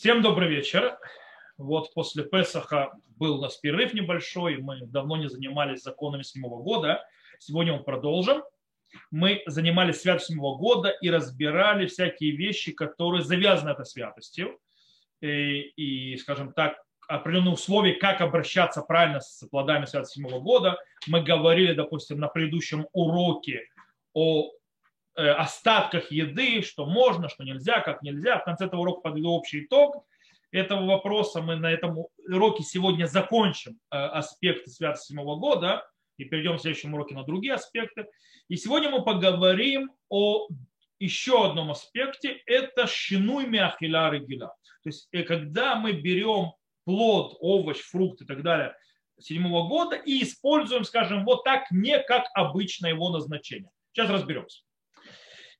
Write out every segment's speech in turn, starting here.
Всем добрый вечер. Вот после Песаха был у нас перерыв небольшой. Мы давно не занимались законами седьмого года. Сегодня мы продолжим. Мы занимались святостью седьмого года и разбирали всякие вещи, которые завязаны этой святостью. И, и скажем так, определенные условия, как обращаться правильно с плодами святости седьмого года. Мы говорили, допустим, на предыдущем уроке о Э, остатках еды, что можно, что нельзя, как нельзя. В конце этого урока подведу общий итог этого вопроса. Мы на этом уроке сегодня закончим э, аспекты святости седьмого года и перейдем в следующем уроке на другие аспекты. И сегодня мы поговорим о еще одном аспекте. Это шинуй миахиля региля. То есть э, когда мы берем плод, овощ, фрукт и так далее седьмого года и используем, скажем, вот так, не как обычно его назначение. Сейчас разберемся.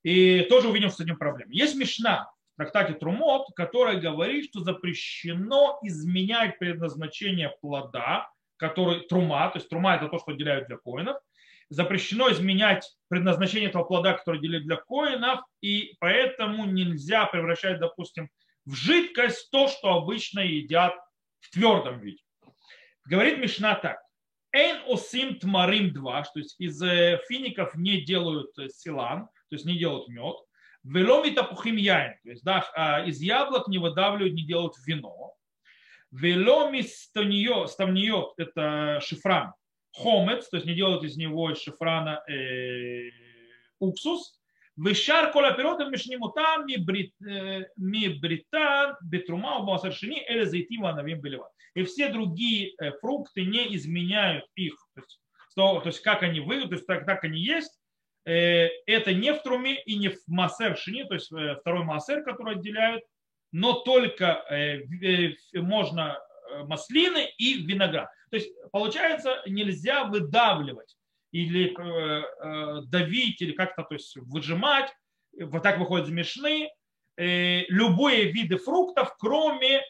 И тоже увидим с этим проблем. Есть Мишна в трактате Трумот, которая говорит, что запрещено изменять предназначение плода, который трума, то есть трума это то, что отделяют для коинов, запрещено изменять предназначение этого плода, который делит для коинов, и поэтому нельзя превращать, допустим, в жидкость то, что обычно едят в твердом виде. Говорит Мишна так. Эйн осим тмарим 2, то есть из э, фиников не делают э, силан, то есть не делают мед. Веломи тапухим яин, то есть да, а, из яблок не выдавливают, не делают вино. Веломи стамниот, это шифран, хомец, то есть не делают из него из шифрана э, уксус. Вишар кола пиротов мишнимута э, ми британ бетрума убасаршини или заитива навим белева. И все другие э, фрукты не изменяют их, то есть, то, то есть как они выйдут, то есть так, так они есть, это не в труме и не в массер шини, то есть э, второй массер, который отделяют, но только э, можно маслины и виноград. То есть получается нельзя выдавливать или давить или как-то то есть выжимать, вот так выходит из мешны, любые виды фруктов, кроме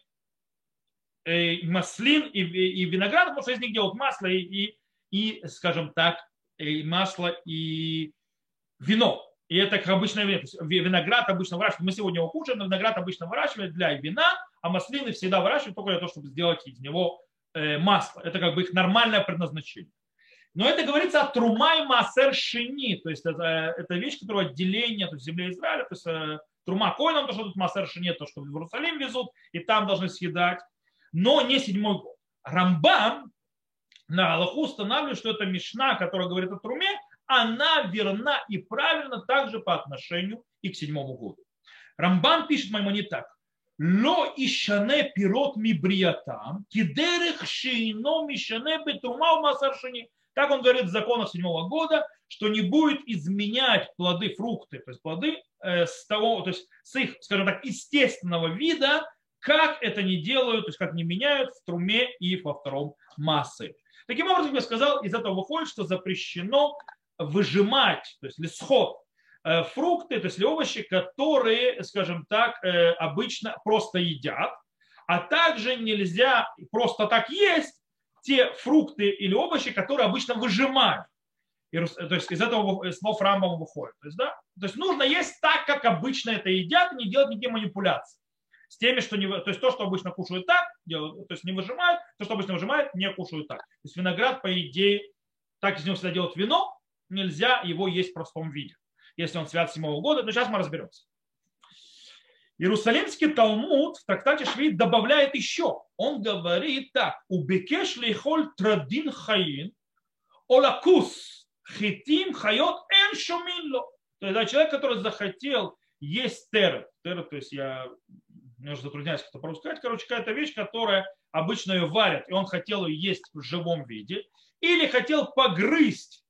маслин и винограда, потому что из них делают масло и, и, и скажем так, и масло и вино. И это как обычное вино. Виноград обычно выращивают. Мы сегодня его кушаем, но виноград обычно выращивают для вина, а маслины всегда выращивают только для того, чтобы сделать из него э, масло. Это как бы их нормальное предназначение. Но это говорится о трума и массер шини, то есть это, это вещь, которая отделение то есть земли Израиля, то есть э, трума коинам, то, что тут массер шини, то, что в Иерусалим везут, и там должны съедать, но не седьмой год. Рамбам на Аллаху устанавливает, что это мешна, которая говорит о труме, она верна и правильна также по отношению и к седьмому году. Рамбан пишет Маймони так. Ло ишане пирот ми бриятам, кидерех шейно мишане бетрума масаршини. Так он говорит в законах седьмого года, что не будет изменять плоды, фрукты, то есть плоды э, с того, то есть с их, скажем так, естественного вида, как это не делают, то есть как не меняют в труме и во втором массы. Таким образом, я сказал, из этого выходит, что запрещено выжимать, то есть лисхот, э, фрукты, то есть овощи, которые, скажем так, э, обычно просто едят, а также нельзя просто так есть те фрукты или овощи, которые обычно выжимают. То есть из этого слов Рамбама выходит. То есть, да? то есть нужно есть так, как обычно это едят, не делать никакие манипуляции. С теми, что не, то есть то, что обычно кушают так, делают, то есть не выжимают, то, что обычно выжимают, не кушают так. То есть виноград, по идее, так из него всегда делают вино, нельзя его есть в простом виде, если он свят седьмого года. Но сейчас мы разберемся. Иерусалимский Талмуд в трактате Швид добавляет еще. Он говорит так. Убекеш лихоль традин хаин олакус хитим хайот эн шуминло. То есть да, человек, который захотел есть терет. Терет, то есть я немножко затрудняюсь как-то по сказать. Короче, какая-то вещь, которая обычно ее варят, и он хотел ее есть в живом виде. Или хотел погрызть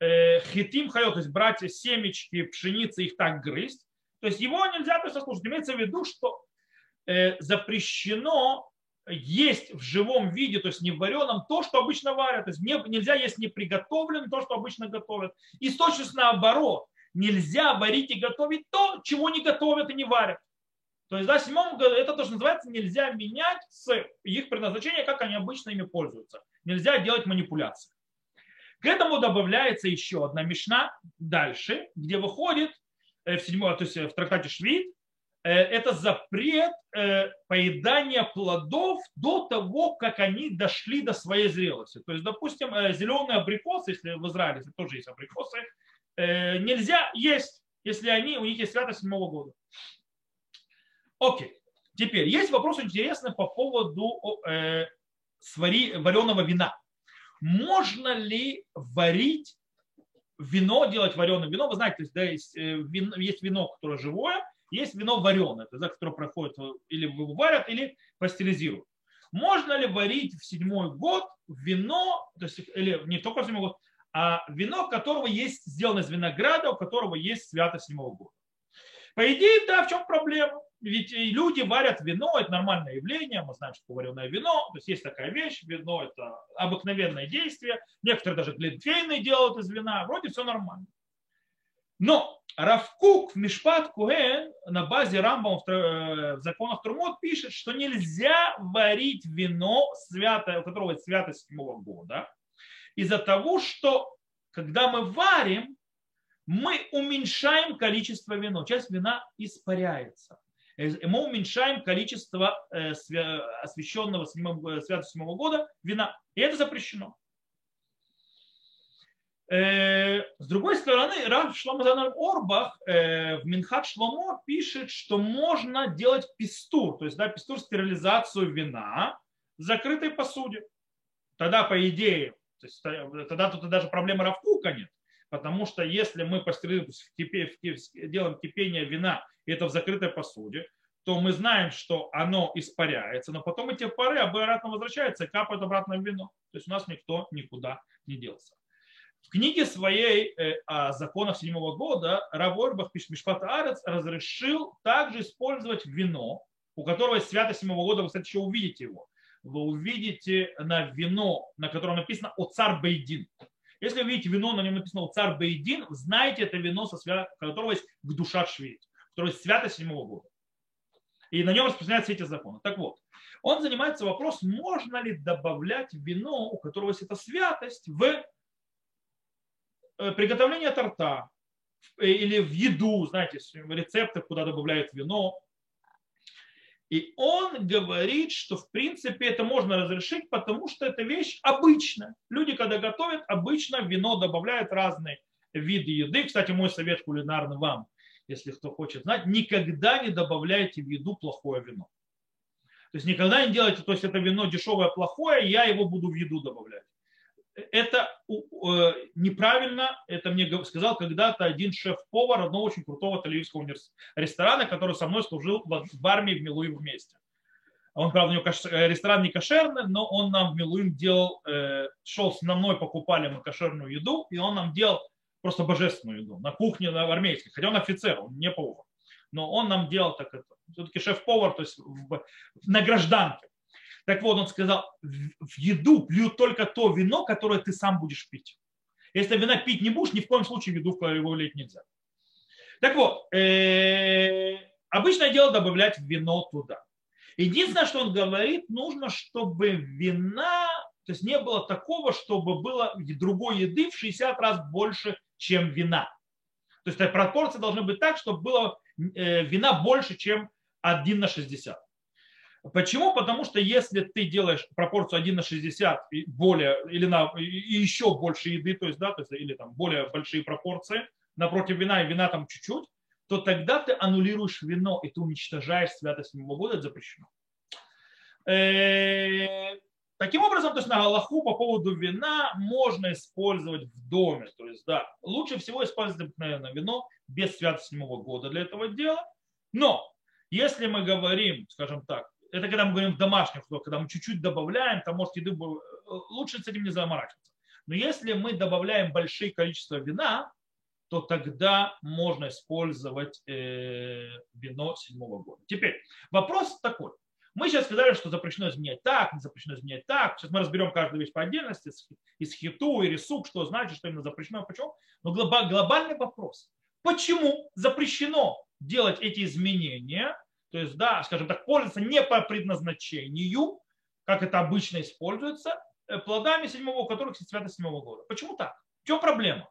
хитим хайот, то есть брать семечки пшеницы, их так грызть. То есть его нельзя просто слушать. Имеется в виду, что э, запрещено есть в живом виде, то есть не в вареном, то, что обычно варят. То есть нельзя есть не приготовленное, то, что обычно готовят. И с точностью наоборот. Нельзя варить и готовить то, чего не готовят и не варят. То есть, да, седьмому году это то, что называется, нельзя менять с их предназначения, как они обычно ими пользуются. Нельзя делать манипуляции. К этому добавляется еще одна мешна дальше, где выходит э, в седьмой, то есть в трактате Швид, это запрет поедания плодов до того, как они дошли до своей зрелости. То есть, допустим, зеленые абрикосы, если в Израиле тоже есть абрикосы, нельзя есть, если они, у них есть святость седьмого года. Окей. Теперь, есть вопрос интересный по поводу э, свари, вареного вина. Можно ли варить вино, делать вареное вино? Вы знаете, да, есть, э, вино, есть вино, которое живое, есть вино вареное, это, которое проходит э, или варят, или пастеризируют. Можно ли варить в седьмой год вино, то есть, или не только в седьмой год, а вино, которого есть сделано из винограда, у которого есть святость седьмого года? По идее, да, в чем проблема? Ведь люди варят вино, это нормальное явление, мы знаем, что вареное вино, то есть есть такая вещь, вино это обыкновенное действие, некоторые даже глинтвейны делают из вина, вроде все нормально. Но Равкук в Мишпат Куэн на базе Рамбам в законах Трумот пишет, что нельзя варить вино, святое, у которого есть святость седьмого года, из-за того, что когда мы варим, мы уменьшаем количество вина. Часть вина испаряется. Э, мы уменьшаем количество э, освященного э, святого седьмого года вина. И это запрещено. С другой стороны, Рав Шломазан Орбах в Минхат Шломо пишет, что можно делать пистур, то есть да, пистур стерилизацию вина в закрытой посуде. Тогда, по идее, то есть, тогда тут даже проблемы Равкука нет. Потому что если мы делаем кипение вина, и это в закрытой посуде, то мы знаем, что оно испаряется, но потом эти пары обратно возвращаются и капают обратно в вино. То есть у нас никто никуда не делся. В книге своей э, о законах седьмого года Равольбах пишет, Мишпат Арец разрешил также использовать вино, у которого есть святость седьмого года, вы, кстати, еще увидите его. Вы увидите на вино, на котором написано «О царь Бейдин». Если вы видите вино, на нем написано «Царь Бейдин», знаете это вино, со свя... которого есть к душа швейц, которое есть свято седьмого года. И на нем распространяются эти законы. Так вот, он занимается вопросом, можно ли добавлять вино, у которого есть эта святость, в э, приготовление торта э, или в еду, знаете, рецепты, куда добавляют вино, и он говорит, что в принципе это можно разрешить, потому что это вещь обычная. Люди, когда готовят, обычно вино добавляют разные виды еды. Кстати, мой совет кулинарный вам, если кто хочет знать, никогда не добавляйте в еду плохое вино. То есть никогда не делайте, то есть это вино дешевое, плохое, я его буду в еду добавлять это э, неправильно, это мне сказал когда-то один шеф-повар одного очень крутого тель ресторана, который со мной служил в армии в Милуим вместе. Он, правда, у него э, ресторан не кошерный, но он нам в Милуим делал, э, шел с мной, покупали мы кошерную еду, и он нам делал просто божественную еду на кухне на армейской, хотя он офицер, он не повар. Но он нам делал так это. Все-таки шеф-повар, то есть на гражданке. Так вот, он сказал, в еду пьют только то вино, которое ты сам будешь пить. Если вина пить не будешь, ни в коем случае в еду его лить нельзя. Так вот, э, обычное дело добавлять вино туда. Единственное, что он говорит, нужно, чтобы вина, то есть не было такого, чтобы было другой еды в 60 раз больше, чем вина. То есть пропорции должны быть так, чтобы было э, вина больше, чем 1 на 60. Почему? Потому что если ты делаешь пропорцию 1 на 60 и более, или на и еще больше еды, то есть, да, то есть, или там более большие пропорции напротив вина, и вина там чуть-чуть, то тогда ты аннулируешь вино, и ты уничтожаешь святость седьмого года, это запрещено. Э, таким образом, то есть на Галаху по поводу вина можно использовать в доме. То есть, да, лучше всего использовать обыкновенное вино без святости седьмого года для этого дела. Но если мы говорим, скажем так, это когда мы говорим в домашних условиях, когда мы чуть-чуть добавляем, там может еды лучше с этим не заморачиваться. Но если мы добавляем большие количество вина, то тогда можно использовать э, вино седьмого года. Теперь вопрос такой. Мы сейчас сказали, что запрещено изменять так, не запрещено изменять так. Сейчас мы разберем каждую вещь по отдельности, из хиту и рисук, что значит, что именно запрещено, почему. Но глобальный вопрос. Почему запрещено делать эти изменения то есть, да, скажем так, пользоваться не по предназначению, как это обычно используется, э, плодами седьмого, у которых есть святость седьмого года. Почему так? В чем проблема?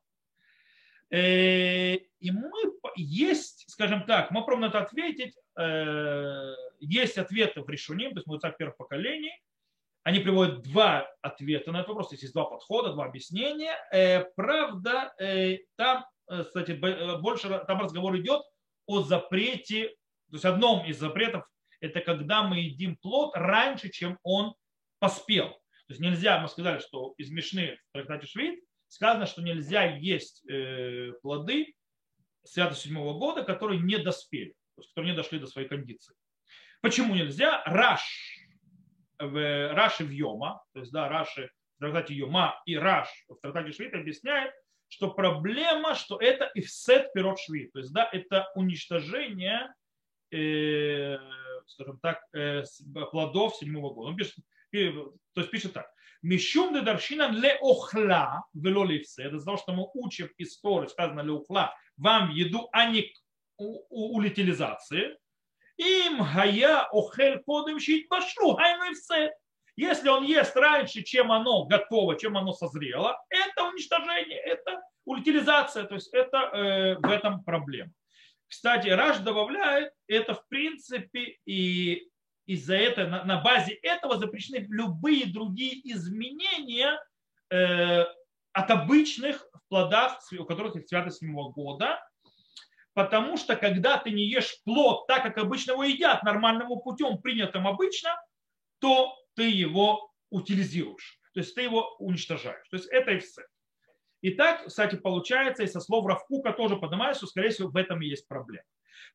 Э, и мы есть, скажем так, мы пробуем на это ответить. Э, есть ответы в решении, то есть мы так первых поколений. Они приводят два ответа на этот вопрос, то есть два подхода, два объяснения. Правда, там, кстати, больше там разговор идет о запрете, то есть одном из запретов это когда мы едим плод раньше, чем он поспел. То есть нельзя, мы сказали, что из Мишны в трактате Швид сказано, что нельзя есть э, плоды свято седьмого года, которые не доспели, то есть которые не дошли до своей кондиции. Почему нельзя? Раш, в, Раши в Йома, то есть да, Раши в трактате Йома и Раш в трактате Швид объясняет, что проблема, что это ифсет пирот шви, то есть да, это уничтожение, э, скажем так, э, плодов седьмого года. Он пишет, то есть пишет так. Мишум де даршинан ле охла вело ливсе. Это за что мы учим историю, сказано ле охла, вам еду, а не у утилизации. Им гая охель кодем щит башлу, хайну все. Если он ест раньше, чем оно готово, чем оно созрело, это уничтожение, это утилизация, то есть это э, в этом проблема. Кстати, Раш добавляет, это в принципе и из-за этого, на, на базе этого запрещены любые другие изменения э, от обычных плодов, у которых есть святость седьмого года, потому что когда ты не ешь плод так, как обычно его едят, нормальным путем, принятым обычно, то ты его утилизируешь, то есть ты его уничтожаешь. То есть это и все. И так, кстати, получается, и со слов Равкука тоже поднимается, что, скорее всего, в этом и есть проблема.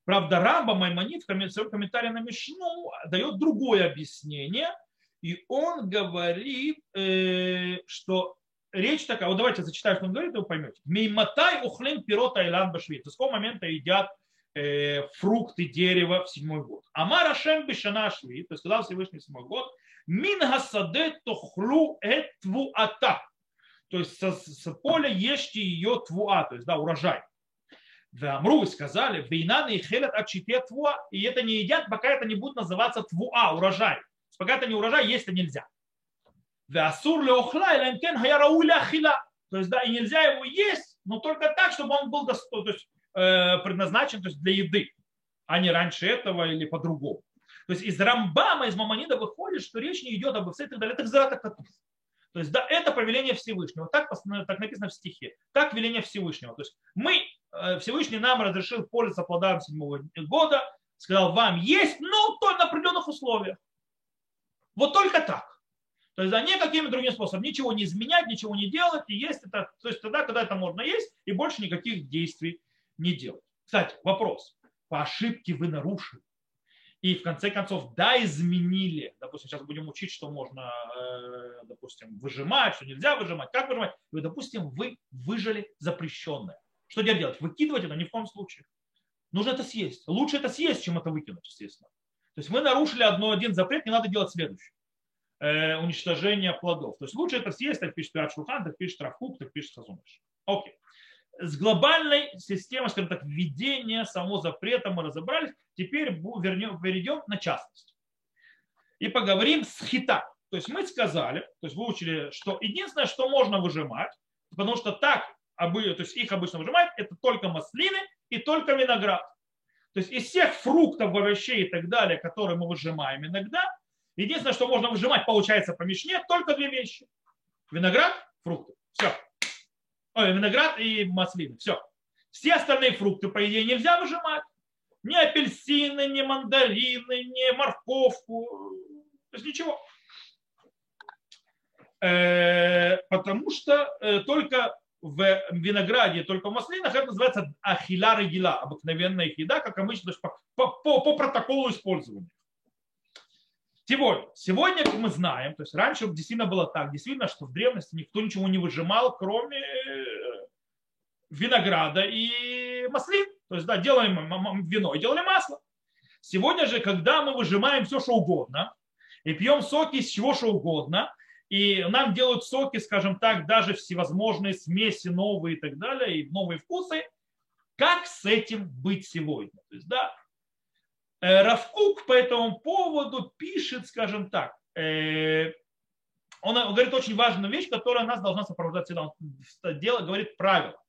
Правда, Рамба Маймонит в своем комментарии на Мишну дает другое объяснение, и он говорит, э, что речь такая, вот давайте зачитаю, что он говорит, и вы поймете. Мейматай ухлин пирот айлан башвит. С какого момента едят э, фрукты дерева в седьмой год. Амара шем бешана шви, то есть сказал Всевышний седьмой год, мин хасаде тохлу этву ата. То есть с, с поля ешьте ее твуа, то есть да, урожай. В Амру сказали, вейнаны и хелят отчите твуа, и это не едят, пока это не будет называться твуа, урожай. Пока это не урожай, есть это нельзя. В асур леохла энкен хаярауля хила. То есть, да, и нельзя его есть, но только так, чтобы он был достойный, то есть, э, предназначен то есть, для еды, а не раньше этого или по-другому. То есть из Рамбама, из Мамонида выходит, что речь не идет об и так далее. Это То есть да, это повеление Всевышнего. Так, так написано в стихе. Так веление Всевышнего. То есть мы Э, Всевышний нам разрешил пользоваться плодами седьмого года, сказал, вам есть, но то на определенных условиях. Вот только так. То есть, да, никакими другими способами. Ничего не изменять, ничего не делать, и есть это, то есть тогда, когда это можно есть, и больше никаких действий не делать. Кстати, вопрос. По ошибке вы нарушили. И в конце концов, да, изменили. Допустим, сейчас будем учить, что можно, э, допустим, выжимать, что нельзя выжимать, как выжимать. И, допустим, вы выжили запрещенное. Что делать? Выкидывать это ни в коем случае. Нужно это съесть. Лучше это съесть, чем это выкинуть, естественно. То есть мы нарушили одно, один запрет, не надо делать следующий. Э, уничтожение плодов. То есть лучше это съесть, так пишет Пиат Шулхан, так пишет Рафкук, так пишет Хазумыш. Окей. С глобальной системой, скажем так, введения самого запрета мы разобрались. Теперь вернем, перейдем на частность. И поговорим с хита. То есть мы сказали, то есть выучили, что единственное, что можно выжимать, потому что так то есть их обычно выжимают, это только маслины и только виноград. То есть из всех фруктов, овощей и так далее, которые мы выжимаем иногда, единственное, что можно выжимать, получается по мишне, только две вещи. Виноград, фрукты. Все. Ой, виноград и маслины. Все. Все остальные фрукты, по идее, нельзя выжимать. Ни апельсины, ни мандарины, ни морковку. То есть ничего. Э, потому что э, только в винограде, только в маслинах, это называется ахиля регила, обыкновенная еда, как обычно, по, по, по протоколу использования. Сегодня, сегодня, как мы знаем, то есть раньше действительно было так, действительно, что в древности никто ничего не выжимал, кроме э, винограда и маслин. То есть, да, делаем вино и делали масло. Сегодня же, когда мы выжимаем все, что угодно, и пьем соки из чего что угодно, и нам делают соки, скажем так, даже всевозможные смеси новые и так далее, и новые вкусы. Как с этим быть сегодня? То есть, да, Равкук по этому поводу пишет, скажем так, э, он говорит очень важную вещь, которая нас должна сопровождать всегда. Он дело, говорит правило.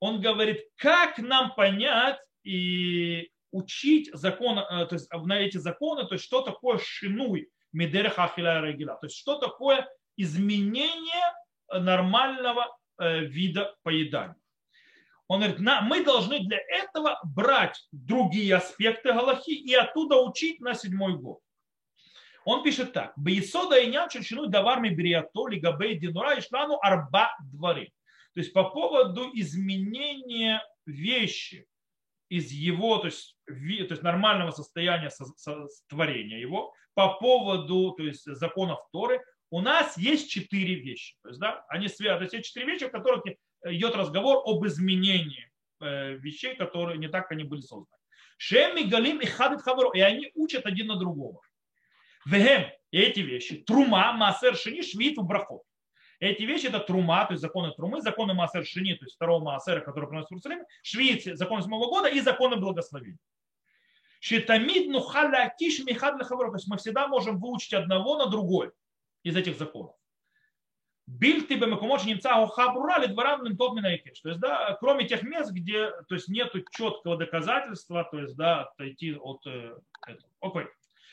он говорит, как нам понять и учить закон, э, то есть на эти законы, то есть что такое шинуй мидер хахиля регила, то есть что такое изменение нормального э, вида поедания. Он говорит, на, мы должны для этого брать другие аспекты Галахи и оттуда учить на седьмой год. Он пишет так. Бейсода и ням чечину даварми бриато лигабей динура и шлану арба дворы. То есть по поводу изменения вещи из его, то есть, то есть нормального состояния со, творения его, по поводу то есть, законов Торы, у нас есть четыре вещи. То есть, да, они связаны. То есть, четыре вещи, в которых идет разговор об изменении э, вещей, которые не так они были созданы. Шеми галим и хадит хабару. И они учат один на другого. Вегем, эти вещи, трума, массер шини, швид, брахот. Эти вещи это трума, то есть законы трумы, законы массер шини, то есть второго массера, который приносит в Иерусалим, швид, законы седьмого года и законы благословения. Шитамид нухаля киш михад То есть мы всегда можем выучить одного на другой из этих законов. Бильты бемекумоч немца хабрура лидварам тот минайкеш. То есть, да, кроме тех мест, где то есть, нет четкого доказательства, то есть, да, отойти от э, этого. Окей.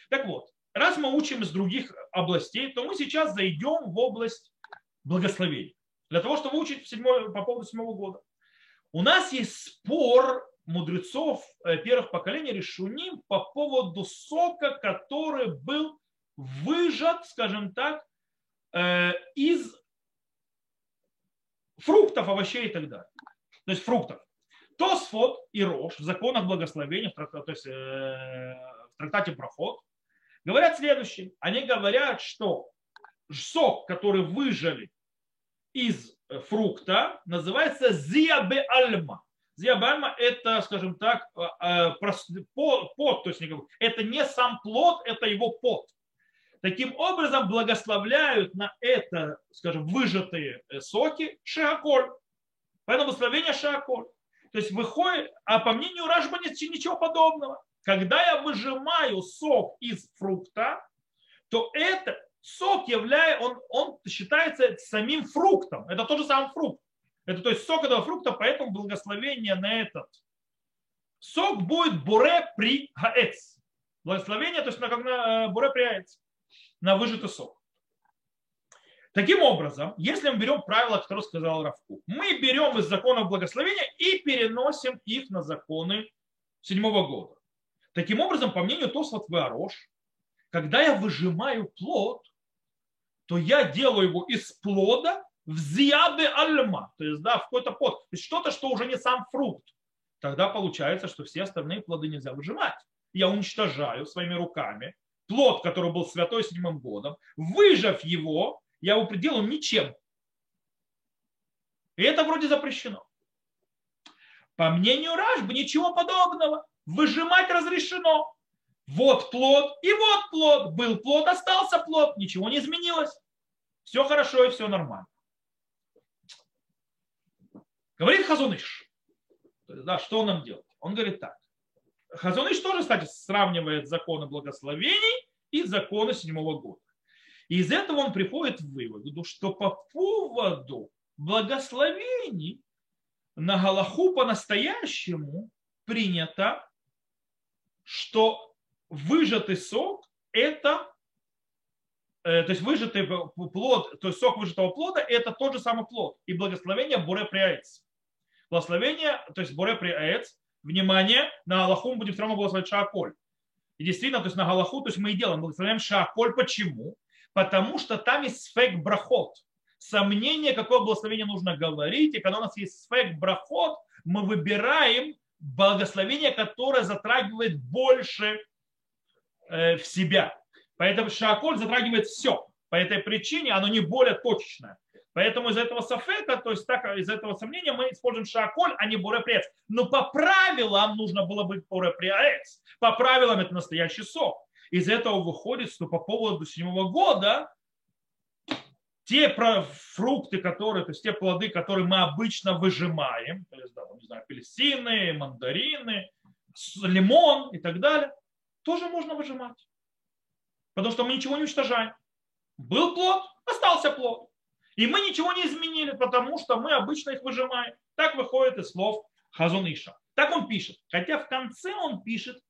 Так вот, раз мы учим из других областей, то мы сейчас зайдем в область благословений. Для того, чтобы выучить седьмой, по поводу седьмого года. У нас есть спор мудрецов э, первых поколений решуним по поводу сока, который был выжат, скажем так, э, из фруктов, овощей и так далее. То есть фруктов. Тосфот и Рош в законах благословения, то есть э, в трактате проход, говорят следующее. Они говорят, что сок, который выжали из фрукта, называется зиабе альма. Зиабе альма это, скажем так, э, э, пот, то есть это не сам плод, это его пот. Таким образом, благословляют на это, скажем, выжатые э, соки шиаколь. Поэтому благословение шиаколь. То есть выходит, а по мнению Рашба ничего подобного. Когда я выжимаю сок из фрукта, то это сок является, он, он считается самим фруктом. Это тот же самый фрукт. Это то есть сок этого фрукта, поэтому благословение на этот сок будет буре при хаэц. Благословение, то есть на, как на э, буре при хаэц на выжатый сок. Таким образом, если мы берем правила, которые сказал Равку, мы берем из законов благословения и переносим их на законы седьмого года. Таким образом, по мнению Тосфот Варош, когда я выжимаю плод, то я делаю его из плода в зиабе альма, то есть да, в какой-то плод, то есть что-то, что уже не сам фрукт. Тогда получается, что все остальные плоды нельзя выжимать. Я уничтожаю своими руками плод, который был святой седьмым годом, выжав его, я его пределал ничем. И это вроде запрещено. По мнению Рашбы, ничего подобного. Выжимать разрешено. Вот плод и вот плод. Был плод, остался плод. Ничего не изменилось. Все хорошо и все нормально. Говорит Хазуныш. Да, что он нам делает? Он говорит так. Хазуныш тоже, кстати, сравнивает законы благословений и законы седьмого года. И из этого он приходит к выводу, что по поводу благословений на Галаху по-настоящему принято, что выжатый сок – это, э, то есть выжатый плод, то есть сок выжатого плода – это тот же самый плод. И благословение Буре Приаец. Благословение, то есть Буре Приаец, внимание, на Аллаху мы будем все равно благословить Шааколь. И действительно, то есть на Галаху, то есть мы и делаем, благословляем Шааколь. Почему? Потому что там есть сфек брахот. Сомнение, какое благословение нужно говорить. И когда у нас есть сфек брахот, мы выбираем благословение, которое затрагивает больше э, в себя. Поэтому Шааколь затрагивает все. По этой причине оно не более точное. Поэтому из этого сафека, то есть так, из этого сомнения мы используем шаколь, а не бурепрец. Но по правилам нужно было быть бурепрец. По правилам это настоящий сок. Из этого выходит, что по поводу седьмого года те фрукты, которые, то есть те плоды, которые мы обычно выжимаем, то есть, да, не знаю, апельсины, мандарины, лимон и так далее, тоже можно выжимать. Потому что мы ничего не уничтожаем. Был плод, остался плод. И мы ничего не изменили, потому что мы обычно их выжимаем. Так выходит из слов Хазуниша. Так он пишет. Хотя в конце он пишет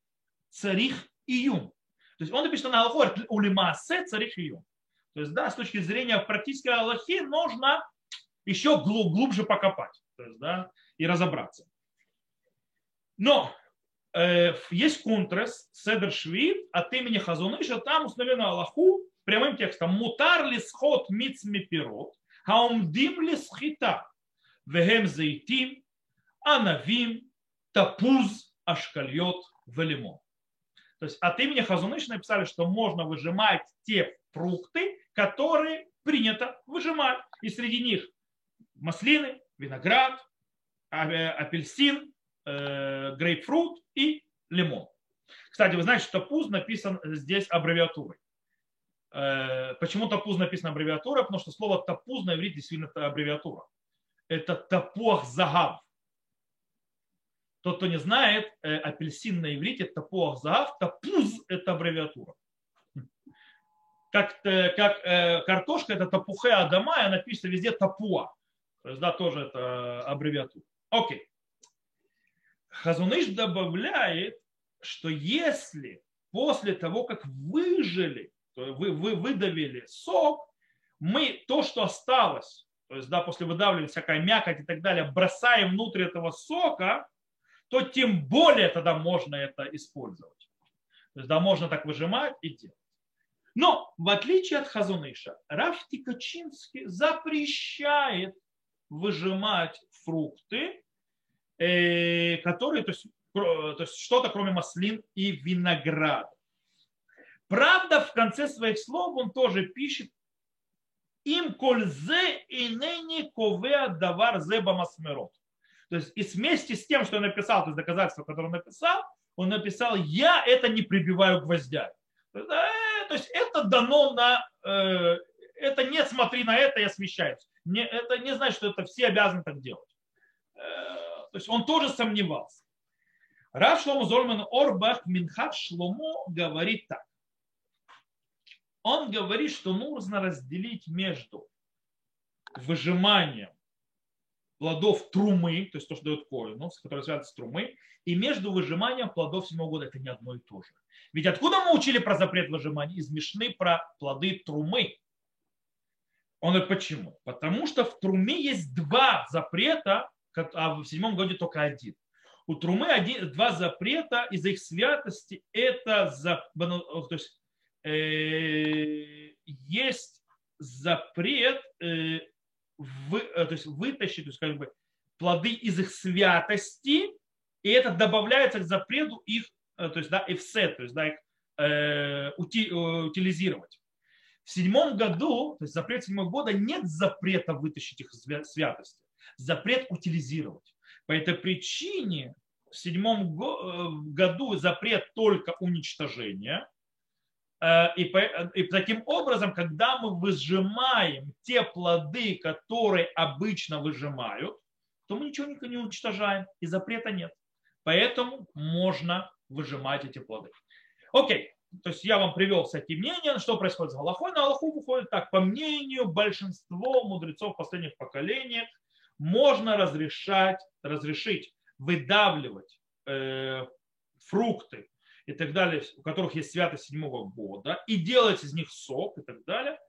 царих июм. То есть он напишет на Аллаху улимасе царих июм. То есть, да, с точки зрения практической Аллахи нужно еще глубже покопать. То есть, да, и разобраться. Но э, есть контрас Седер Шви от имени Хазуныша, там установлено Аллаху прямым текстом «Мутар ли сход мицми пирот, хаумдим ли схита, вегем зайтим, анавим, тапуз, ашкальот, велимон». То есть от имени Хазуныша написали, что можно выжимать те фрукты, которые принято выжимать. И среди них маслины, виноград, апельсин, э, грейпфрут и лимон. Кстати, вы знаете, что тапуз написан здесь аббревиатурой. Э, почему тапуз написано аббревиатурой? Потому что слово тапуз на иврите действительно аббревиатура. Это тапуах загав. Тот, кто не знает, апельсин на иврите тапуах загав, тапуз это аббревиатура. Как, как картошка это тапухе адама, и она пишется везде тапуа. То есть, да, тоже это аббревиатура. Окей. Хазуныш добавляет, что если после того, как выжили, вы, вы выдавили сок, мы то, что осталось, то есть, да, после выдавливания всякая мякоть и так далее, бросаем внутрь этого сока, то тем более тогда можно это использовать. То есть, да, можно так выжимать и делать. Но, в отличие от Хазуныша, Раф Тикачинский запрещает выжимать фрукты, э, которые, то есть, то есть что-то кроме маслин и винограда. Правда, в конце своих слов он тоже пишет, им кользе и ныне ковеа давар зеба масмерот. То есть и вместе с тем, что он написал, то есть доказательство, которое он написал, он написал, я это не прибиваю есть, э, то есть это дано на, э, это не смотри на это, я смещаюсь это не значит, что это все обязаны так делать. Э, то есть он тоже сомневался. Рав Шлому Зольман Орбах Минхат Шломо говорит так. Он говорит, что нужно разделить между выжиманием плодов трумы, то есть то, что дает коину, которое связано с трумы, и между выжиманием плодов седьмого года. Это не одно и то же. Ведь откуда мы учили про запрет выжимания? Из Мишны про плоды трумы. Он говорит, почему? Потому что в Труме есть два запрета, а в седьмом годе только один. У Трумы один, два запрета из-за их святости. Это за, то есть, есть запрет э, вы, э, то есть вытащить то есть, как бы, плоды из их святости, и это добавляется к запрету их, э, то есть, да, эфсет, то есть, да, их э, ути, э, утилизировать. В седьмом году, то есть запрет седьмого года, нет запрета вытащить их святости. Запрет утилизировать. По этой причине в седьмом э, году запрет только уничтожения. Э, и, и таким образом, когда мы выжимаем те плоды, которые обычно выжимают, то мы ничего не уничтожаем, и запрета нет. Поэтому можно выжимать эти плоды. Окей, то есть я вам привел всякие мнения, что происходит с Галахой. На Галаху выходит так, по мнению большинства мудрецов последних поколениях, можно разрешать, разрешить выдавливать э, фрукты и так далее, у которых есть святость седьмого года, и делать из них сок и так далее,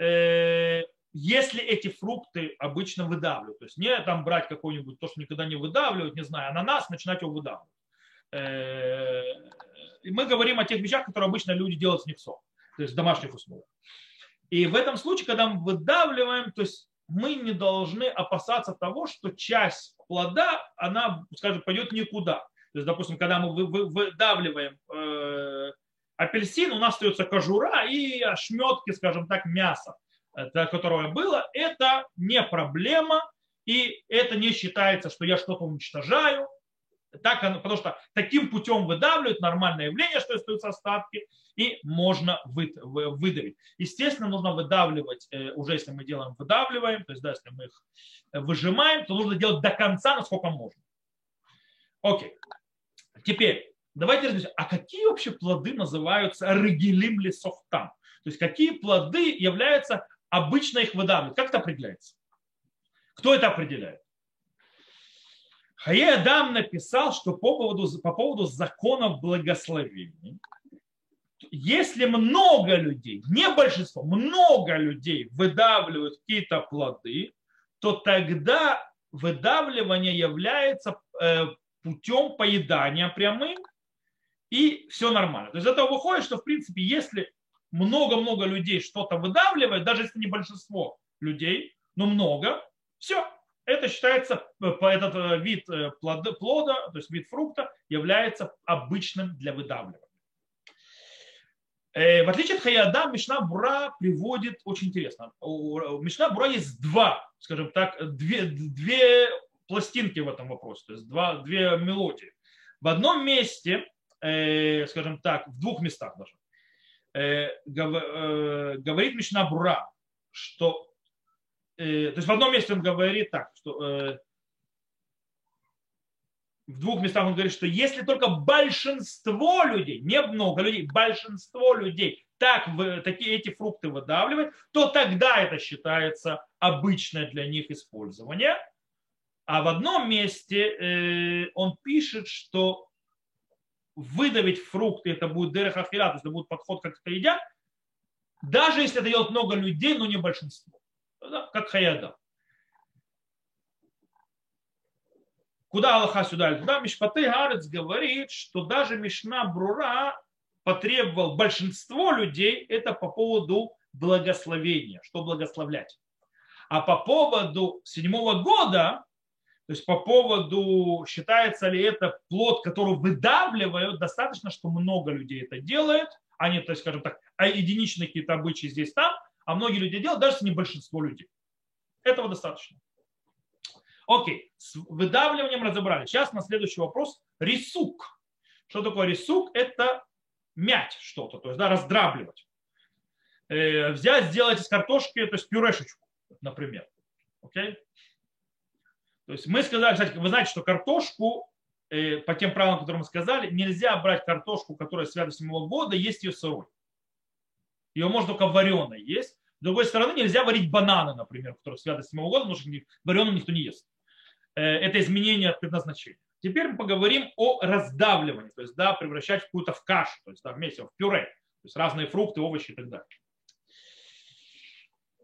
э, если эти фрукты обычно выдавливают. То есть не там брать какой-нибудь, то, что никогда не выдавливают, не знаю, ананас, начинать его выдавливать. Э, и мы говорим о тех вещах, которые обычно люди делают с них сок, то есть в домашних условиях. И в этом случае, когда мы выдавливаем, то есть мы не должны опасаться того, что часть плода, она, скажем, пойдет никуда. То есть, допустим, когда мы выдавливаем э, апельсин, у нас остается кожура и ошметки, скажем так, мяса, которое было, это не проблема, и это не считается, что я что-то уничтожаю, так, потому что таким путем выдавливают нормальное явление, что остаются остатки, и можно выдавить. Естественно, нужно выдавливать, э, уже если мы делаем выдавливаем, то есть да, если мы их выжимаем, то нужно делать до конца, насколько можно. Окей. Теперь, давайте разберемся, а какие вообще плоды называются регилим лесохтам? То есть какие плоды являются обычно их выдавливать? Как это определяется? Кто это определяет? Хаядам написал, что по поводу, по поводу законов благословений, если много людей, не большинство, много людей выдавливают какие-то плоды, то тогда выдавливание является э, путем поедания прямым, и все нормально. То есть из этого выходит, что в принципе, если много-много людей что-то выдавливает, даже если не большинство людей, но много, все, это считается, э, этот э, вид плода, плода, то есть вид фрукта, является обычным для выдавливания. Э, в отличие от Хаяда, Мишна Бура приводит очень интересно. У Мишна Бура есть два, скажем так, две, две пластинки в этом вопросе, то есть два, две мелодии. В одном месте, э, скажем так, в двух местах даже, э, говорит Мишна Бура, что то есть в одном месте он говорит так, что в двух местах он говорит, что если только большинство людей, не много людей, большинство людей так такие эти фрукты выдавливают, то тогда это считается обычное для них использование. А в одном месте э, он пишет, что выдавить фрукты, это будет дерехахира, то есть это будет подход, как это едят, даже если это делает много людей, но не большинство. Как хаяда. Куда Аллаха сюда туда? Мишпаты Гарец говорит, что даже Мишна Брура потребовал большинство людей это по поводу благословения, что благословлять. А по поводу седьмого года, то есть по поводу, считается ли это плод, который выдавливают, достаточно, что много людей это делает, а не, то есть, скажем так, а единичные какие-то обычаи здесь там, а многие люди делают, даже если не большинство людей. Этого достаточно. Окей, с выдавливанием разобрали. Сейчас на следующий вопрос. Рисук. Что такое рисук? Это мять что-то, то есть да, раздрабливать. Э, взять, сделать из картошки, то есть пюрешечку, например. Окей? То есть мы сказали, кстати, вы знаете, что картошку, э, по тем правилам, которые мы сказали, нельзя брать картошку, которая с седьмого года, есть ее сырой. Ее можно только вареной есть. С другой стороны, нельзя варить бананы, например, которые с седьмого года, потому что вареным никто не ест. Э, это изменение предназначения. Теперь мы поговорим о раздавливании, то есть да, превращать в какую-то в кашу, то есть да, вместе в пюре, то есть разные фрукты, овощи и так далее.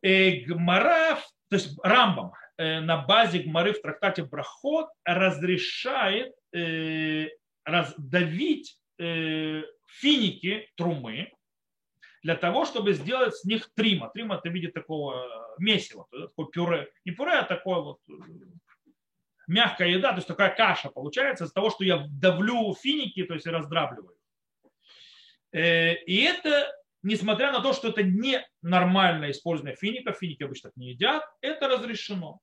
Э, то есть Рамбам на базе Гмары в трактате Брахот разрешает раздавить финики трумы для того, чтобы сделать с них трима. Трима это в виде такого месива, такое пюре. Не пюре, а такое вот мягкая еда, то есть такая каша получается из-за того, что я давлю финики, то есть раздрабливаю. Э, и это, несмотря на то, что это не нормальное использование фиников, финики обычно так не едят, это разрешено.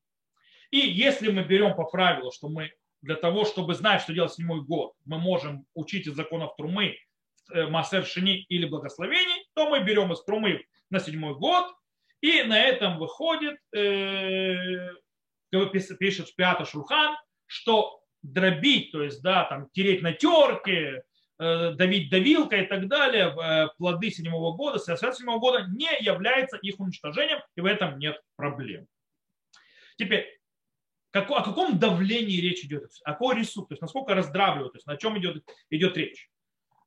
И если мы берем по правилу, что мы для того, чтобы знать, что делать седьмой год, мы можем учить из законов Трумы, э, Массер Шини или благословений, то мы берем из Трумы на седьмой год, и на этом выходит э, пишет Пятый Шурхан, что дробить, то есть, да, там, тереть на терке, э, давить давилкой и так далее, плоды седьмого года, совершенно седьмого года не является их уничтожением, и в этом нет проблем. Теперь, как, о каком давлении речь идет? О какой рисунок? То есть насколько раздравливают? То есть на чем идет, идет речь?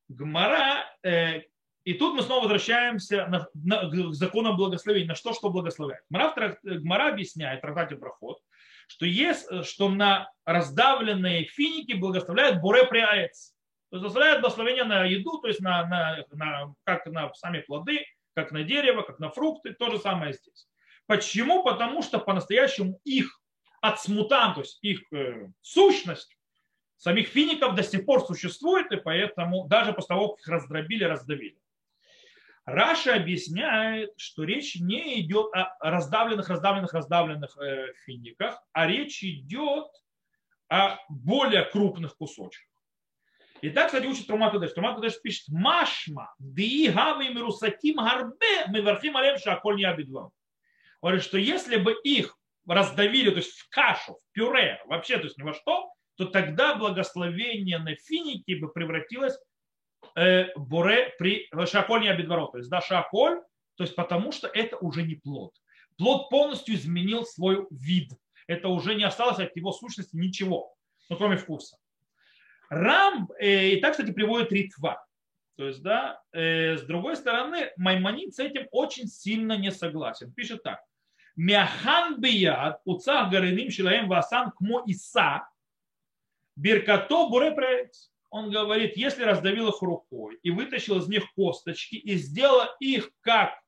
Гмара, э, и тут мы снова возвращаемся на, на, к закону благословения. На что, что благословляет? Гмара, Гмара объясняет трактате проход, что есть, э, что на раздавленные финики благословляют буре приаец. То есть благословляют благословение на еду, то есть на, на, на, как на сами плоды, как на дерево, как на фрукты, то же самое здесь. Почему? Потому что по-настоящему их отсмутан, то есть их э, сущность самих фиников до сих пор существует, и поэтому даже после того, как их раздробили, раздавили. Раша объясняет, что речь не идет о раздавленных, раздавленных, раздавленных э, финиках, а речь идет о более крупных кусочках. И так, кстати, учит Тумат Кадеш. Тумат Кадеш пишет, Машма, ди гавы мирусатим гарбе, мы верхим алем шаколь не обидвам. Говорит, что если бы их раздавили, то есть в кашу, в пюре, вообще, то есть ни во что, то тогда благословение на финики бы превратилось Э, буре при шаколь не обидворот. То есть, да, шаколь, то есть потому что это уже не плод. Плод полностью изменил свой вид. Это уже не осталось от его сущности ничего. ну, кроме вкуса. Рам, э, и так, кстати, приводит ритва. То есть, да, э, с другой стороны, Маймонид с этим очень сильно не согласен. Пишет так. Мяхан бияд, уцах гариним шилаем васан кмо иса, биркато буре Он говорит, если раздавил их рукой и вытащил из них косточки и сделал их как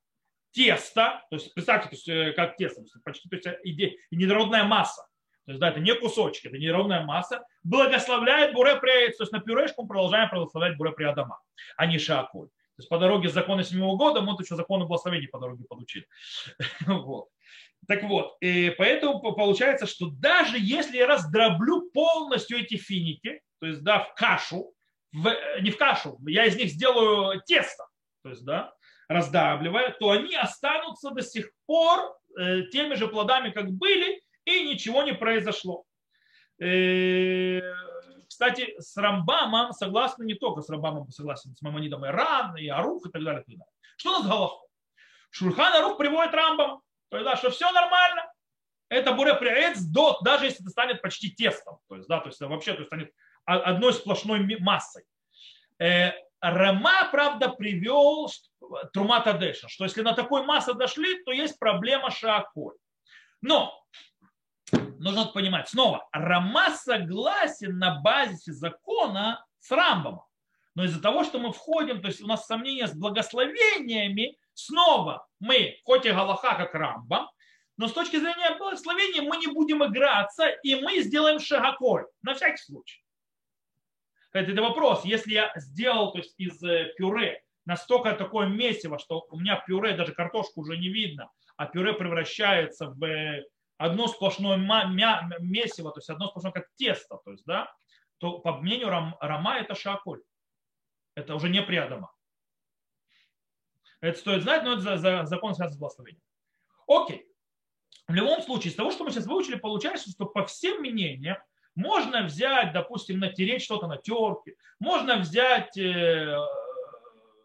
тесто, то есть представьте, то есть, э, как тесто, то есть, почти то есть, иде, недородная масса, то есть да, это не кусочки, это неровная масса, благословляет буре прейц, то есть на пюрешку мы продолжаем благословлять буре приадама, а не шаколь. То есть по дороге закона седьмого года мы тут еще законы благословения по дороге получили. Вот. Так вот, и поэтому получается, что даже если я раздроблю полностью эти финики, то есть, да, в кашу, в, не в кашу, я из них сделаю тесто, то есть, да, раздавливая, то они останутся до сих пор э, теми же плодами, как были, и ничего не произошло. Э, кстати, с Рамбамом согласны не только с Рамбамом, согласен с Мамонидом и Ран, и Арух и так далее. И так далее. Что у нас Галаху? Шурхан Арух приводит Рамбам, да, что все нормально. Это буре приэц даже если это станет почти тестом. То есть, да, то есть вообще то есть, станет одной сплошной массой. Э, Рама, правда, привел Трумата Дэша, что если на такой массе дошли, то есть проблема шакой. Но нужно понимать, снова, Рама согласен на базисе закона с Рамбом. Но из-за того, что мы входим, то есть у нас сомнения с благословениями, снова мы, хоть и Галаха, как Рамбам, но с точки зрения благословения мы не будем играться, и мы сделаем шагаколь, на всякий случай. Это вопрос, если я сделал то есть, из э, пюре настолько такое месиво, что у меня пюре, даже картошку уже не видно, а пюре превращается в э, одно сплошное месиво, то есть одно сплошное как тесто, то есть, да, то по мнению Рама это шаколь. Это уже не приадама. Это стоит знать, но это за, за, закон связан с благословением. Окей. В любом случае, из того, что мы сейчас выучили, получается, что по всем мнениям можно взять, допустим, натереть что-то на терке, можно взять э,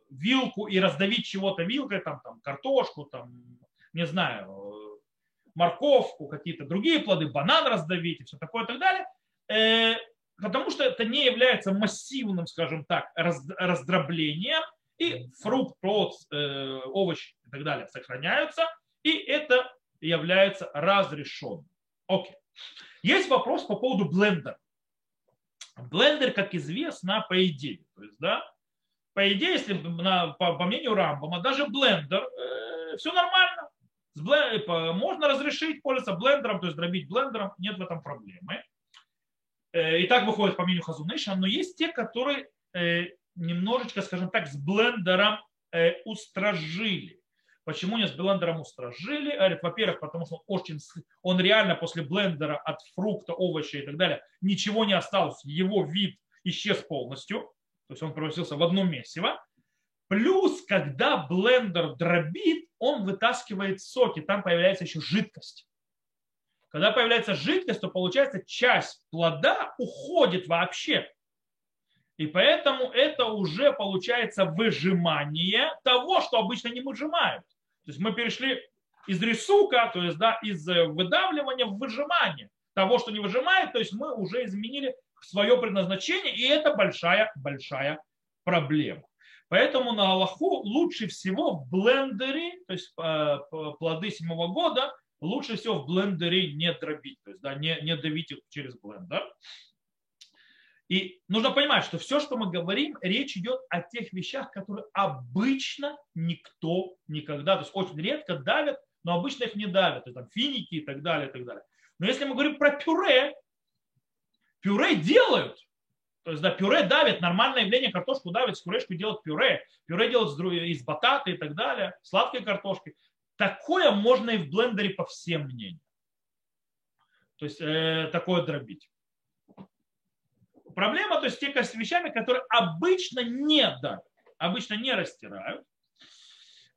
вилку и раздавить чего-то вилкой, там, там картошку, там, не знаю, морковку, какие-то другие плоды, банан раздавить и все такое и так далее, э, потому что это не является массивным, скажем так, раздроблением, и фрукт, плод, э, овощи и так далее сохраняются, и это является разрешенным. Окей. Есть вопрос по поводу блендера. Блендер, как известно, по идее, то есть, да, по идее, если на, по, по мнению Рамбома, даже блендер, э, все нормально. Блен, можно разрешить пользоваться блендером, то есть дробить блендером, нет в этом проблемы. Э, и так выходит по мнению Хазуныша, но есть те, которые э, немножечко, скажем так, с блендером э, устражили. Почему не с блендером устражили? Говорит, во-первых, потому что он, очень, он реально после блендера от фрукта, овоща и так далее ничего не осталось. Его вид исчез полностью. То есть он превратился в одно месиво. Плюс, когда блендер дробит, он вытаскивает соки, там появляется еще жидкость. Когда появляется жидкость, то получается часть плода уходит вообще. И поэтому это уже получается выжимание того, что обычно не выжимают. То есть мы перешли из рисука, то есть да, из э, выдавливания в выжимание того, что не выжимает, то есть мы уже изменили свое предназначение, и это большая-большая проблема. Поэтому на Аллаху лучше всего в блендере, то есть э, плоды седьмого года, лучше всего в блендере не дробить, то есть да, не, не давить их через блендер. И нужно понимать, что все, что мы говорим, речь идет о тех вещах, которые обычно никто никогда, то есть очень редко давят, но обычно их не давят, это там финики и так далее, и так далее. Но если мы говорим про пюре, пюре делают. То есть, да, пюре давит, нормальное явление, картошку давит, с пюрешкой делают пюре. Пюре делают из батата и так далее, сладкой картошки. Такое можно и в блендере по всем мнениям. То есть, э, такое дробить проблема, то есть те вещами, которые обычно не давят, обычно не растирают.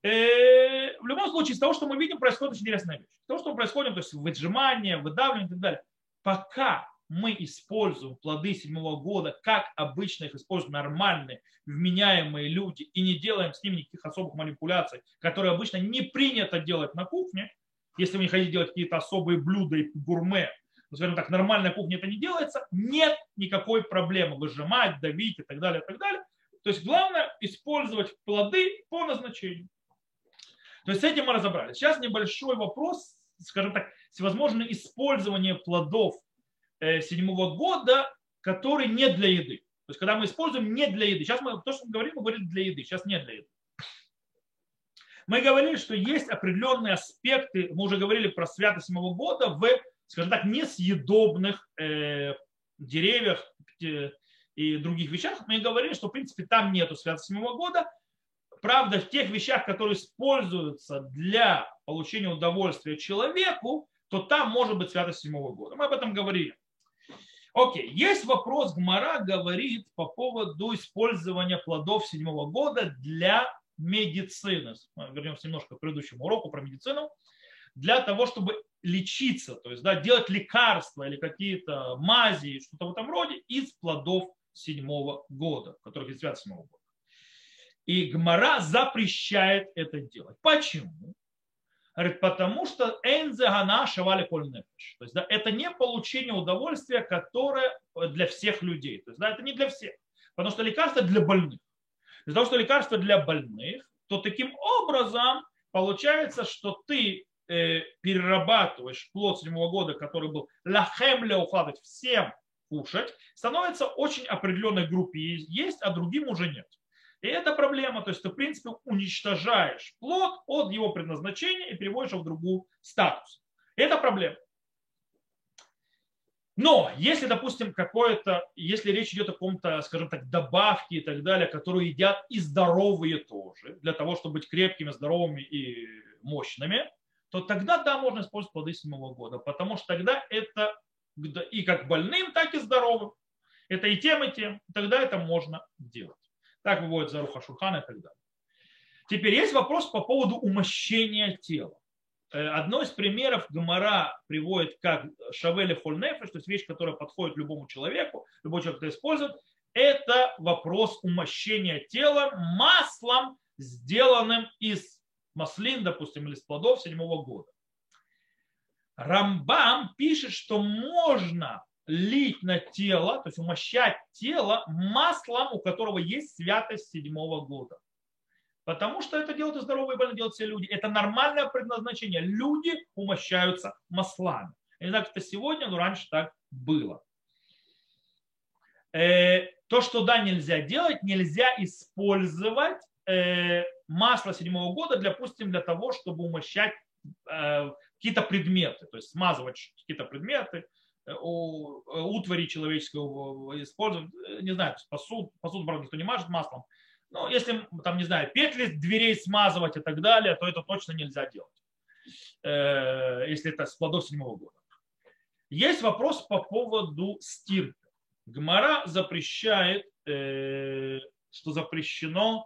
Э, в любом случае, из того, что мы видим, происходит очень интересная вещь. Того, что происходит, то есть выжимание, выдавливание и так далее, пока мы используем плоды седьмого года, как обычно их используют нормальные, вменяемые люди, и не делаем с ними никаких особых манипуляций, которые обычно не принято делать на кухне, если вы не хотите делать какие-то особые блюда и гурме, скажем так, нормальная кухня это не делается, нет никакой проблемы выжимать, давить и так далее, и так далее. То есть главное использовать плоды по назначению. То есть с этим мы разобрались. Сейчас небольшой вопрос, скажем так, всевозможное использование плодов э, седьмого года, которые не для еды. То есть когда мы используем не для еды. Сейчас мы то, что мы говорим, мы говорим для еды. Сейчас не для еды. Мы говорили, что есть определенные аспекты, мы уже говорили про святость седьмого года в, скажем так, несъедобных э, деревьях э, и других вещах. Мы говорили, что в принципе там нету святости седьмого года. Правда, в тех вещах, которые используются для получения удовольствия человеку, то там может быть святость седьмого года. Мы об этом говорили. Окей, есть вопрос, Гмара говорит по поводу использования плодов седьмого года для медицины. Вернемся немножко к предыдущему уроку про медицину. Для того, чтобы лечиться, то есть да, делать лекарства или какие-то мази, что-то в этом роде из плодов седьмого года, которых есть свят седьмого года. И Гмара запрещает это делать. Почему? Говорит, потому что энзегана шавали коль нефеш. То есть да, это не получение удовольствия, которое для всех людей. То есть да, это не для всех. Потому что лекарство для больных. Из-за того, что лекарство для больных, то таким образом получается, что ты перерабатываешь плод седьмого года, который был лахем ухладывать всем кушать, становится очень определенной группе есть, а другим уже нет. И это проблема, то есть ты, в принципе, уничтожаешь плод от его предназначения и переводишь его в другую статус. Это проблема. Но если, допустим, какое-то, если речь идет о каком-то, скажем так, добавке и так далее, которую едят и здоровые тоже, для того, чтобы быть крепкими, здоровыми и мощными, то тогда, да, можно использовать плоды седьмого года, потому что тогда это и как больным, так и здоровым. Это и тем, и тем. Тогда это можно делать. Так выводит Заруха Шурхана и так далее. Теперь есть вопрос по поводу умощения тела. Э, одно из примеров Гамара приводит как шавели хольнефеш, то есть вещь, которая подходит любому человеку, любой человек это использует, это вопрос умощения тела маслом, сделанным из маслин, допустим, или из плодов седьмого года. Рамбам пишет, что можно лить на тело, то есть умощать тело маслом, у которого есть святость седьмого года. Потому что это делают и здоровые и больные, делают все люди. Это нормальное предназначение. Люди умощаются маслами. Я не знаю, как это сегодня, но раньше так было. Э, то, что да, нельзя делать, нельзя использовать э, масло седьмого года, для, допустим, для того, чтобы умощать э, какие-то предметы, то есть смазывать какие-то предметы, утвари человеческого использовать, не знаю, посуд, посуд, правда, никто не мажет маслом, ну, если, там, не знаю, петли дверей смазывать и так далее, то это точно нельзя делать, э, если это с плодов седьмого года. Есть вопрос по поводу стирки. Гмара запрещает, э, что запрещено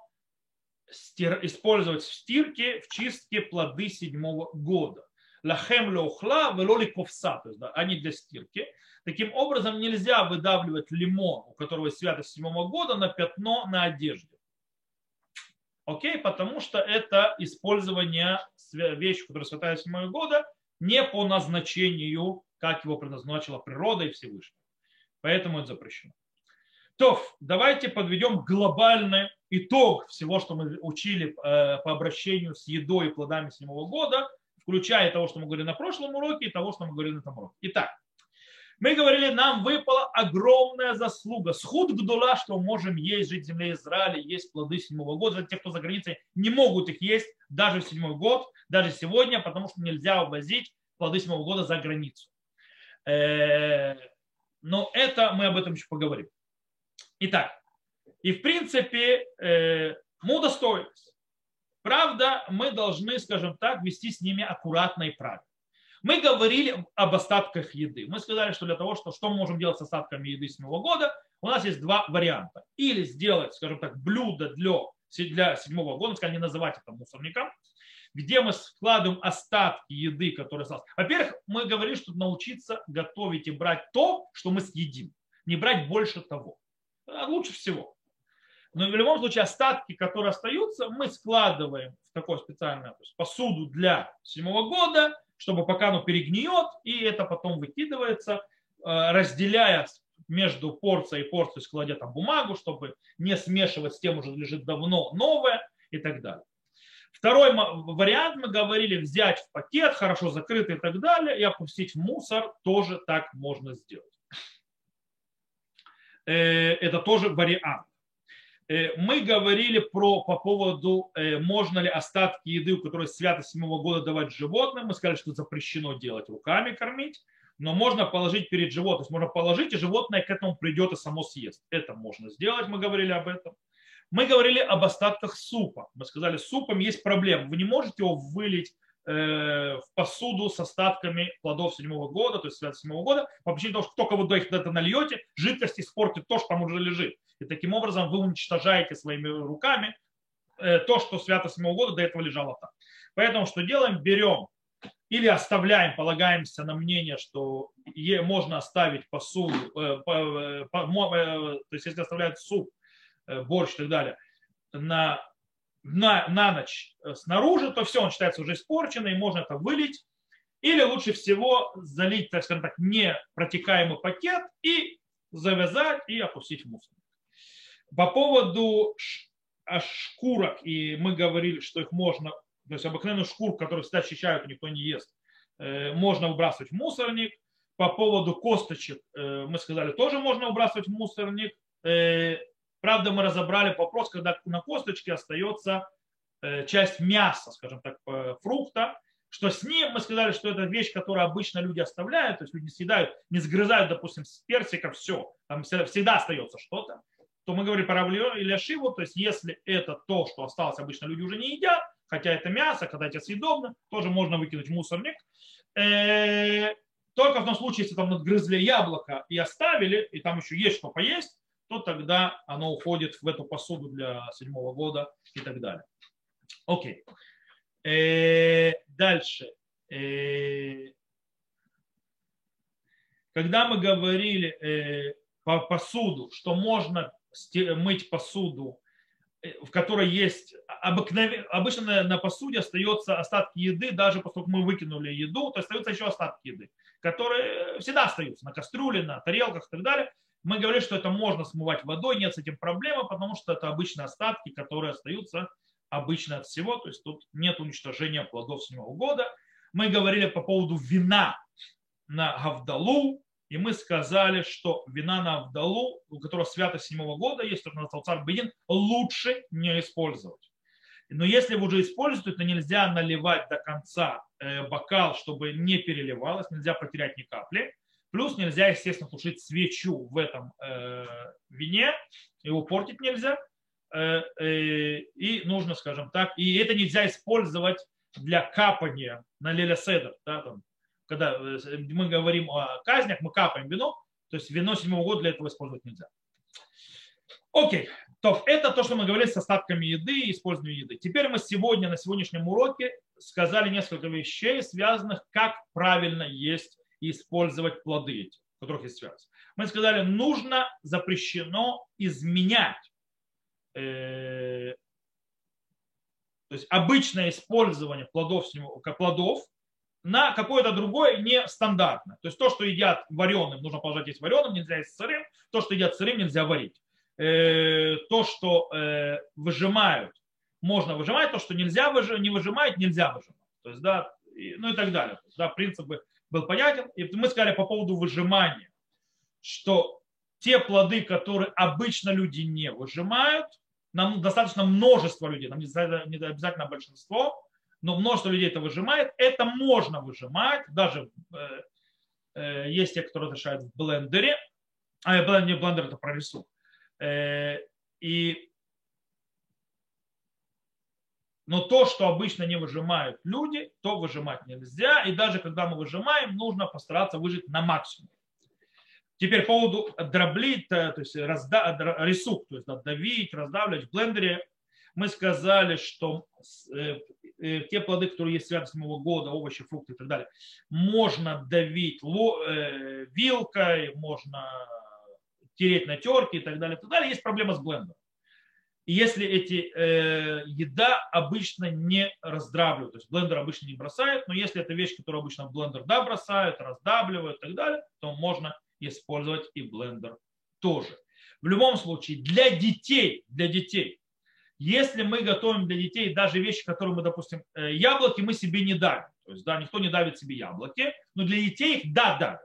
использовать в стирке, в чистке плоды седьмого года. Лахем леухла, велоли ковса, то есть да, они для стирки. Таким образом, нельзя выдавливать лимон, у которого святость седьмого года, на пятно на одежде. Окей, потому что это использование вещи, которая святая седьмого года, не по назначению, как его предназначила природа и Всевышний. Поэтому это запрещено. То, давайте подведем глобальный итог всего, что мы учили э, по обращению с едой и плодами седьмого года, включая того, что мы говорили на прошлом уроке и того, что мы говорили на этом уроке. Итак, мы говорили, нам выпала огромная заслуга. Схуд гдула, что можем есть, жить в земле Израиля, есть плоды седьмого года. Те, кто за границей, не могут их есть даже в седьмой год, даже сегодня, потому что нельзя увозить плоды седьмого года за границу. Э, но это мы об этом еще поговорим. Итак, и в принципе э, мы удостоились. Правда, мы должны, скажем так, вести с ними аккуратно и правильно. Мы говорили об остатках еды. Мы сказали, что для того, что, что мы можем делать с остатками еды с Нового года, у нас есть два варианта. Или сделать, скажем так, блюдо для, для седьмого года, сказать, не называть это мусорником, где мы складываем остатки еды, которые осталось. Во-первых, мы говорили, что научиться готовить и брать то, что мы съедим. Не брать больше того. Лучше всего. Но в любом случае остатки, которые остаются, мы складываем в такое специальное посуду для седьмого года, чтобы пока оно перегниет, и это потом выкидывается, разделяя между порцией и порцией, складя там бумагу, чтобы не смешивать с тем, уже лежит давно новое и так далее. Второй вариант мы говорили взять в пакет, хорошо закрытый и так далее, и опустить в мусор. Тоже так можно сделать. Э, это тоже вариант. Э, мы говорили про, по поводу, э, можно ли остатки еды, у которой свято седьмого года давать животным. Мы сказали, что запрещено делать руками кормить, но можно положить перед животным. То есть можно положить, и животное к этому придет и само съест. Это можно сделать, мы говорили об этом. Мы говорили об остатках супа. Мы сказали, с супом есть проблема. Вы не можете его вылить э, в посуду с остатками плодов седьмого года, то есть седьмого года, по причине того, что только вы их это нальете, жидкость испортит то, что там уже лежит. И таким образом вы уничтожаете своими руками э, то, что свято седьмого года до этого лежало там. Поэтому что делаем? Берем или оставляем, полагаемся на мнение, что можно оставить посуду, э, то есть если оставляют суп Э, борщ и так далее, на, на, на ночь э, снаружи, то все, он считается уже испорченный, и можно это вылить. Или лучше всего залить, так скажем так, не протекаемый пакет и завязать и опустить в мусор. По поводу шкурок, и мы говорили, что их можно, то есть обыкновенную шкурку, которую всегда очищают, никто не ест, э, можно выбрасывать в мусорник. По поводу косточек мы сказали, тоже можно выбрасывать в мусорник. Правда, мы разобрали вопрос, когда на косточке остается э, часть мяса, скажем так, фрукта, что с ним мы сказали, что это вещь, которую обычно люди оставляют, то есть люди съедают, не сгрызают, допустим, с персика, все, там всегда остается что-то, то мы говорим про или ашиву, то есть если это то, что осталось, обычно люди уже не едят, хотя это мясо, когда это съедобно, тоже можно выкинуть в мусорник. Э, только в том случае, если там надгрызли яблоко и оставили, и там еще есть что поесть, то тогда оно уходит в эту посуду для седьмого года и так далее. Окей. Э, дальше. Э, когда мы говорили по посуду, что можно мыть посуду, в которой есть обыкновенно, обычно на, посуде остается остатки еды, даже после того, как мы выкинули еду, то остаются еще остатки еды, которые всегда остаются на кастрюле, на тарелках и так далее. Мы говорили, что это можно смывать водой, нет с этим проблемы, потому что это обычные остатки, которые остаются обычно от всего, то есть тут нет уничтожения плодов седьмого года. Мы говорили по поводу вина на Гавдалу, и мы сказали, что вина на Авдалу, у которого святость седьмого года, есть только на царь Бедин, лучше не использовать. Но если вы уже используете, то нельзя наливать до конца э, бокал, чтобы не переливалось, нельзя потерять ни капли. Плюс нельзя, естественно, тушить свечу в этом э, вине, его портить нельзя. Э, э, и нужно, скажем так, и это нельзя использовать для капания на леля седер. Да, там, когда э, мы говорим о казнях, мы капаем вино, то есть вино седьмого года для этого использовать нельзя. Окей, то это то, что мы говорили с остатками еды и использованием еды. Теперь мы сегодня, на сегодняшнем уроке сказали несколько вещей, связанных, как правильно есть и использовать плоды эти, в которых есть связь. Мы сказали, нужно, запрещено изменять э, то есть обычное использование плодов, плодов на какое-то другое нестандартное. То есть то, что едят вареным, нужно положить есть вареным, нельзя есть сырым. То, что едят сырым, нельзя варить. Э, то, что э, выжимают, можно выжимать. То, что нельзя выжимать, не выжимать, нельзя выжимать. То есть, да, ну и так далее. Да, принципы был понятен. И мы сказали по поводу выжимания, что те плоды, которые обычно люди не выжимают, нам достаточно множество людей, нам не обязательно большинство, но множество людей это выжимает, это можно выжимать, даже э, э, есть те, которые решают в блендере, а блендер, блендер это про рисунок. Э, и но то, что обычно не выжимают люди, то выжимать нельзя. И даже когда мы выжимаем, нужно постараться выжить на максимум. Теперь по поводу дроблить, то есть разда, рисук, то есть давить, раздавливать в блендере. Мы сказали, что э, э, те плоды, которые есть связаны с Нового года, овощи, фрукты и так далее, можно давить э, вилкой, можно тереть на терке и так далее, и так далее. Есть проблема с блендером. Если эти э, еда обычно не раздавливают, то есть блендер обычно не бросает, но если это вещь, которую обычно блендер да бросают, раздавливают и так далее, то можно использовать и блендер тоже. В любом случае, для детей, для детей, если мы готовим для детей даже вещи, которые мы, допустим, э, яблоки мы себе не давим. То есть, да, никто не давит себе яблоки, но для детей их, да, давят.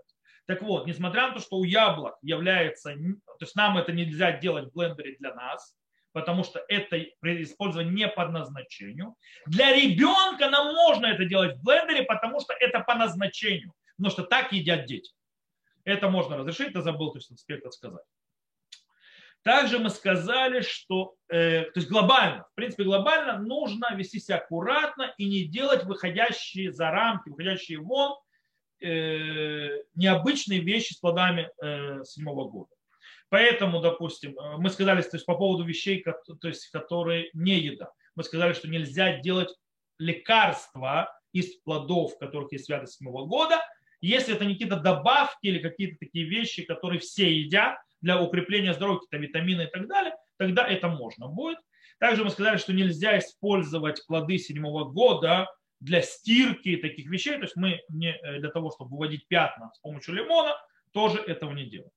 Так вот, несмотря на то, что у яблок является, то есть нам это нельзя делать в блендере для нас, потому что это использование не по назначению. Для ребенка нам можно это делать в блендере, потому что это по назначению, потому что так едят дети. Это можно разрешить, я забыл то есть, аспект сказать. Также мы сказали, что, э, то есть глобально, в принципе, глобально нужно вести себя аккуратно и не делать выходящие за рамки, выходящие вон э, необычные вещи с плодами э, седьмого года. Поэтому, допустим, э, мы сказали то есть, по поводу вещей, то есть, которые не еда. Мы сказали, что нельзя делать лекарства из плодов, которых есть святость седьмого года, если это не какие-то добавки или какие-то такие вещи, которые все едят, для укрепления здоровья, какие-то витамины и так далее, тогда это можно будет. Также мы сказали, что нельзя использовать плоды седьмого года для стирки таких вещей. То есть мы не э, для того, чтобы выводить пятна с помощью лимона, тоже этого не делаем.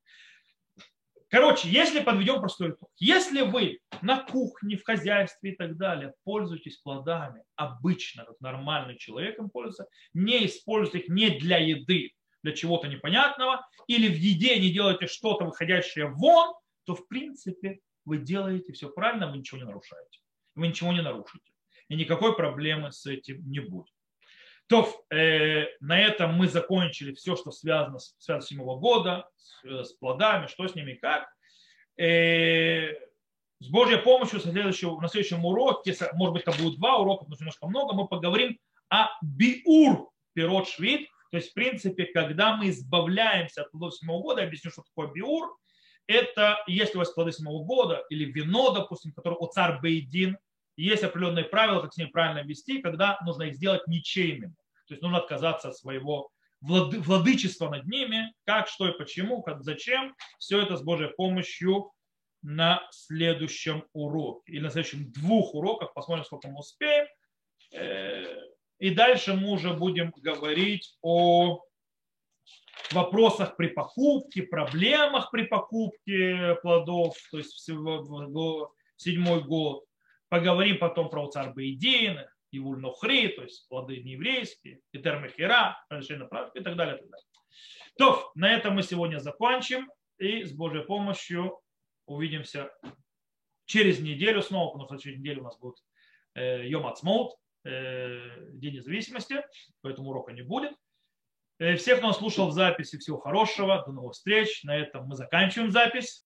Короче, если подведем простой итог. Если вы на кухне, в хозяйстве и так далее пользуетесь плодами обычно, как нормальный человек им пользуется, не используйте их не для еды, для чего-то непонятного, или в еде не делаете что-то выходящее вон, то в принципе вы делаете все правильно, вы ничего не нарушаете. Вы ничего не нарушите. И никакой проблемы с этим не будет. То э, на этом мы закончили все, что связано с, связано с 7 года, с, э, с плодами, что с ними и как. Э, с Божьей помощью следующего, на следующем уроке, может быть, это будет два урока, потому что немножко много, мы поговорим о биур пирот швид, то есть, в принципе, когда мы избавляемся от плодов седьмого года, я объясню, что такое биур, это если у вас плоды седьмого года или вино, допустим, которое у царь Бейдин, есть определенные правила, как с ним правильно вести, когда нужно их сделать ничейными. То есть нужно отказаться от своего влады, владычества над ними, как, что и почему, как, зачем. Все это с Божьей помощью на следующем уроке. Или на следующем двух уроках. Посмотрим, сколько мы успеем. И дальше мы уже будем говорить о вопросах при покупке, проблемах при покупке плодов, то есть в седьмой год. Поговорим потом про царь Бейдин, Ивуль Нохри, то есть плоды нееврейские, и Термехира, разрешение и так далее. И так далее. То, на этом мы сегодня закончим и с Божьей помощью увидимся через неделю снова, потому что через неделю у нас будет э, Йом Ацмоут, День независимости, поэтому урока не будет. Э, всех, кто нас слушал в записи, всего хорошего, до новых встреч. На этом мы заканчиваем запись.